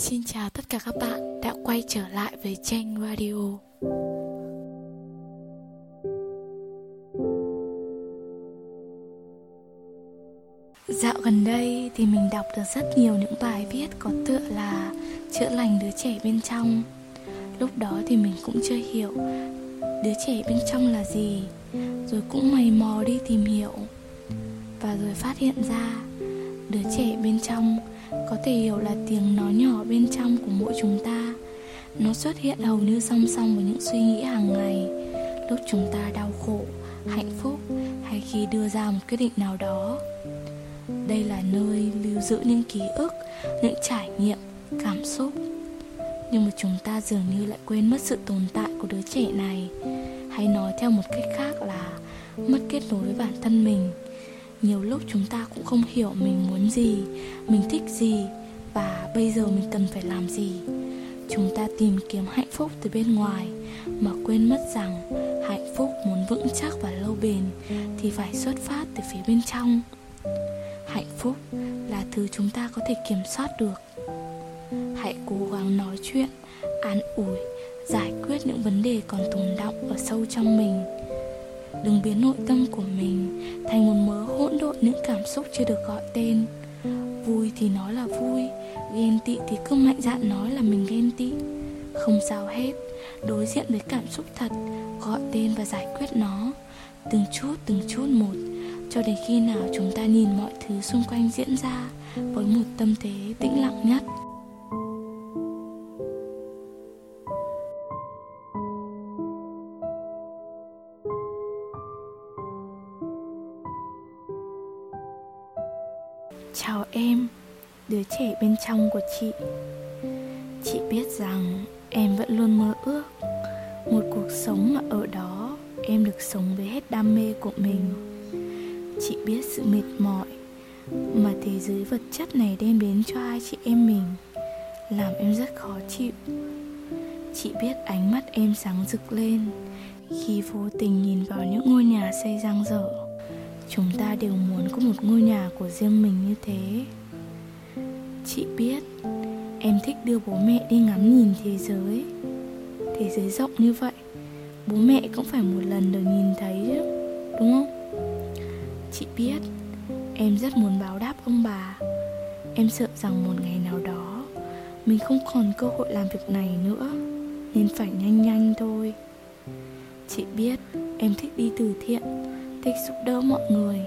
Xin chào tất cả các bạn đã quay trở lại với Tranh Radio. Dạo gần đây thì mình đọc được rất nhiều những bài viết có tựa là chữa lành đứa trẻ bên trong. Lúc đó thì mình cũng chưa hiểu đứa trẻ bên trong là gì, rồi cũng mày mò đi tìm hiểu. Và rồi phát hiện ra đứa trẻ bên trong có thể hiểu là tiếng nói nhỏ bên trong của mỗi chúng ta. Nó xuất hiện hầu như song song với những suy nghĩ hàng ngày. Lúc chúng ta đau khổ, hạnh phúc hay khi đưa ra một quyết định nào đó. Đây là nơi lưu giữ những ký ức, những trải nghiệm, cảm xúc. Nhưng mà chúng ta dường như lại quên mất sự tồn tại của đứa trẻ này. Hay nói theo một cách khác là mất kết nối với bản thân mình nhiều lúc chúng ta cũng không hiểu mình muốn gì, mình thích gì và bây giờ mình cần phải làm gì. Chúng ta tìm kiếm hạnh phúc từ bên ngoài mà quên mất rằng hạnh phúc muốn vững chắc và lâu bền thì phải xuất phát từ phía bên trong. Hạnh phúc là thứ chúng ta có thể kiểm soát được. Hãy cố gắng nói chuyện, an ủi, giải quyết những vấn đề còn tồn động ở sâu trong mình đừng biến nội tâm của mình thành một mớ hỗn độn những cảm xúc chưa được gọi tên. Vui thì nói là vui, ghen tị thì cứ mạnh dạn nói là mình ghen tị. Không sao hết, đối diện với cảm xúc thật, gọi tên và giải quyết nó. Từng chút từng chút một, cho đến khi nào chúng ta nhìn mọi thứ xung quanh diễn ra với một tâm thế tĩnh lặng nhất. Chào em, đứa trẻ bên trong của chị. Chị biết rằng em vẫn luôn mơ ước Một cuộc sống mà ở đó em được sống với hết đam mê của mình. Chị biết sự mệt mỏi Mà thế giới vật chất này đem đến cho hai chị em mình Làm em rất khó chịu. Chị biết ánh mắt em sáng rực lên Khi vô tình nhìn vào những ngôi nhà xây răng dở chúng ta đều muốn có một ngôi nhà của riêng mình như thế. Chị biết, em thích đưa bố mẹ đi ngắm nhìn thế giới. Thế giới rộng như vậy, bố mẹ cũng phải một lần được nhìn thấy chứ, đúng không? Chị biết, em rất muốn báo đáp ông bà. Em sợ rằng một ngày nào đó, mình không còn cơ hội làm việc này nữa, nên phải nhanh nhanh thôi. Chị biết, em thích đi từ thiện thích giúp đỡ mọi người.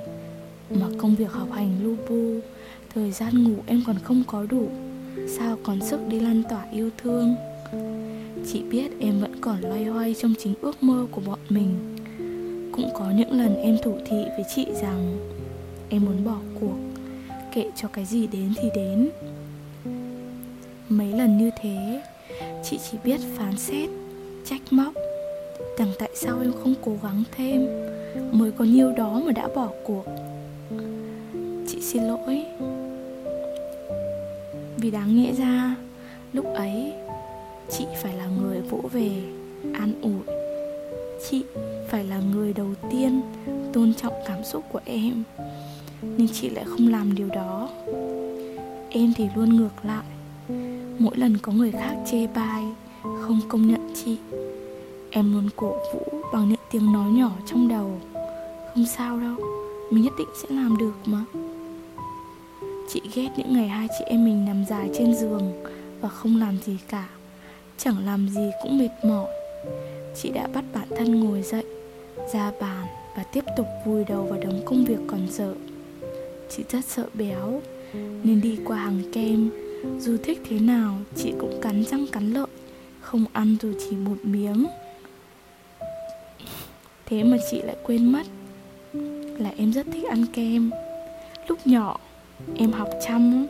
Mà công việc học hành lu bu thời gian ngủ em còn không có đủ. Sao còn sức đi lan tỏa yêu thương? Chị biết em vẫn còn loay hoay trong chính ước mơ của bọn mình. Cũng có những lần em thủ thị với chị rằng, em muốn bỏ cuộc, kệ cho cái gì đến thì đến. Mấy lần như thế, chị chỉ biết phán xét, trách móc. Rằng tại sao em không cố gắng thêm? Mới có nhiêu đó mà đã bỏ cuộc. Chị xin lỗi. Vì đáng nghĩa ra, lúc ấy, chị phải là người vỗ về, an ủi. Chị phải là người đầu tiên tôn trọng cảm xúc của em, nhưng chị lại không làm điều đó. Em thì luôn ngược lại. Mỗi lần có người khác chê bai, không công nhận chị, em luôn cổ vũ bằng những tiếng nói nhỏ trong đầu. Không sao đâu, mình nhất định sẽ làm được mà. Chị ghét những ngày hai chị em mình nằm dài trên giường và không làm gì cả. Chẳng làm gì cũng mệt mỏi. Chị đã bắt bản thân ngồi dậy, ra bàn và tiếp tục vùi đầu vào đống công việc còn sợ. Chị rất sợ béo, nên đi qua hàng kem. Dù thích thế nào, chị cũng cắn răng cắn lợi, không ăn dù chỉ một miếng thế mà chị lại quên mất là em rất thích ăn kem. Lúc nhỏ, em học chăm,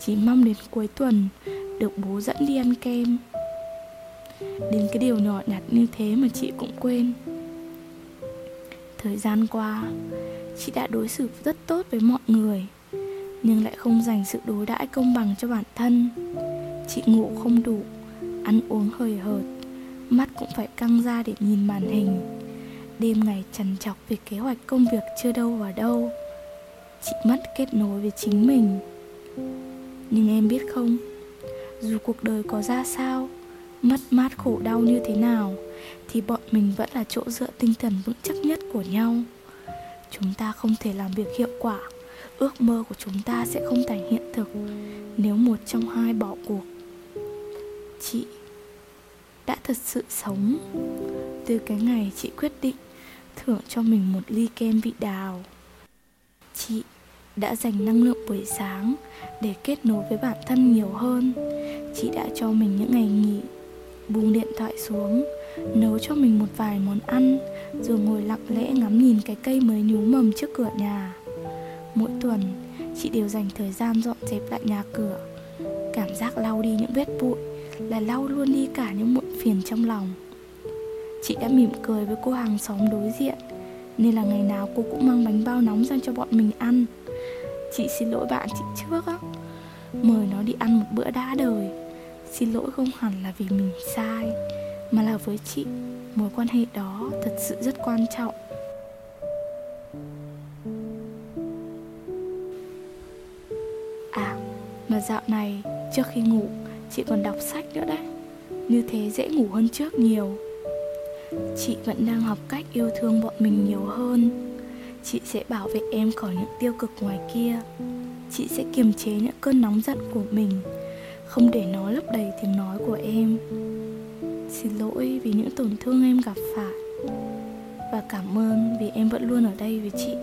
chỉ mong đến cuối tuần được bố dẫn đi ăn kem. Đến cái điều nhỏ nhặt như thế mà chị cũng quên. Thời gian qua, chị đã đối xử rất tốt với mọi người, nhưng lại không dành sự đối đãi công bằng cho bản thân. Chị ngủ không đủ, ăn uống hời hợt, mắt cũng phải căng ra để nhìn màn hình đêm ngày trằn trọc về kế hoạch công việc chưa đâu vào đâu. Chị mất kết nối với chính mình. Nhưng em biết không, dù cuộc đời có ra sao, mất mát khổ đau như thế nào, thì bọn mình vẫn là chỗ dựa tinh thần vững chắc nhất của nhau. Chúng ta không thể làm việc hiệu quả, ước mơ của chúng ta sẽ không thành hiện thực nếu một trong hai bỏ cuộc. Chị đã thật sự sống. Từ cái ngày chị quyết định thưởng cho mình một ly kem vị đào. Chị đã dành năng lượng buổi sáng để kết nối với bản thân nhiều hơn. Chị đã cho mình những ngày nghỉ, buông điện thoại xuống, nấu cho mình một vài món ăn, rồi ngồi lặng lẽ ngắm nhìn cái cây mới nhú mầm trước cửa nhà. Mỗi tuần, chị đều dành thời gian dọn dẹp lại nhà cửa. Cảm giác lau đi những vết bụi là lau luôn đi cả những muộn phiền trong lòng chị đã mỉm cười với cô hàng xóm đối diện, nên là ngày nào cô cũng mang bánh bao nóng sang cho bọn mình ăn. Chị xin lỗi bạn chị trước á, mời nó đi ăn một bữa đã đời. Xin lỗi không hẳn là vì mình sai, mà là với chị, mối quan hệ đó thật sự rất quan trọng. À mà dạo này, trước khi ngủ, chị còn đọc sách nữa đấy. Như thế dễ ngủ hơn trước nhiều chị vẫn đang học cách yêu thương bọn mình nhiều hơn. Chị sẽ bảo vệ em khỏi những tiêu cực ngoài kia. Chị sẽ kiềm chế những cơn nóng giận của mình, không để nó lấp đầy tiếng nói của em. Xin lỗi vì những tổn thương em gặp phải, và cảm ơn vì em vẫn luôn ở đây với chị.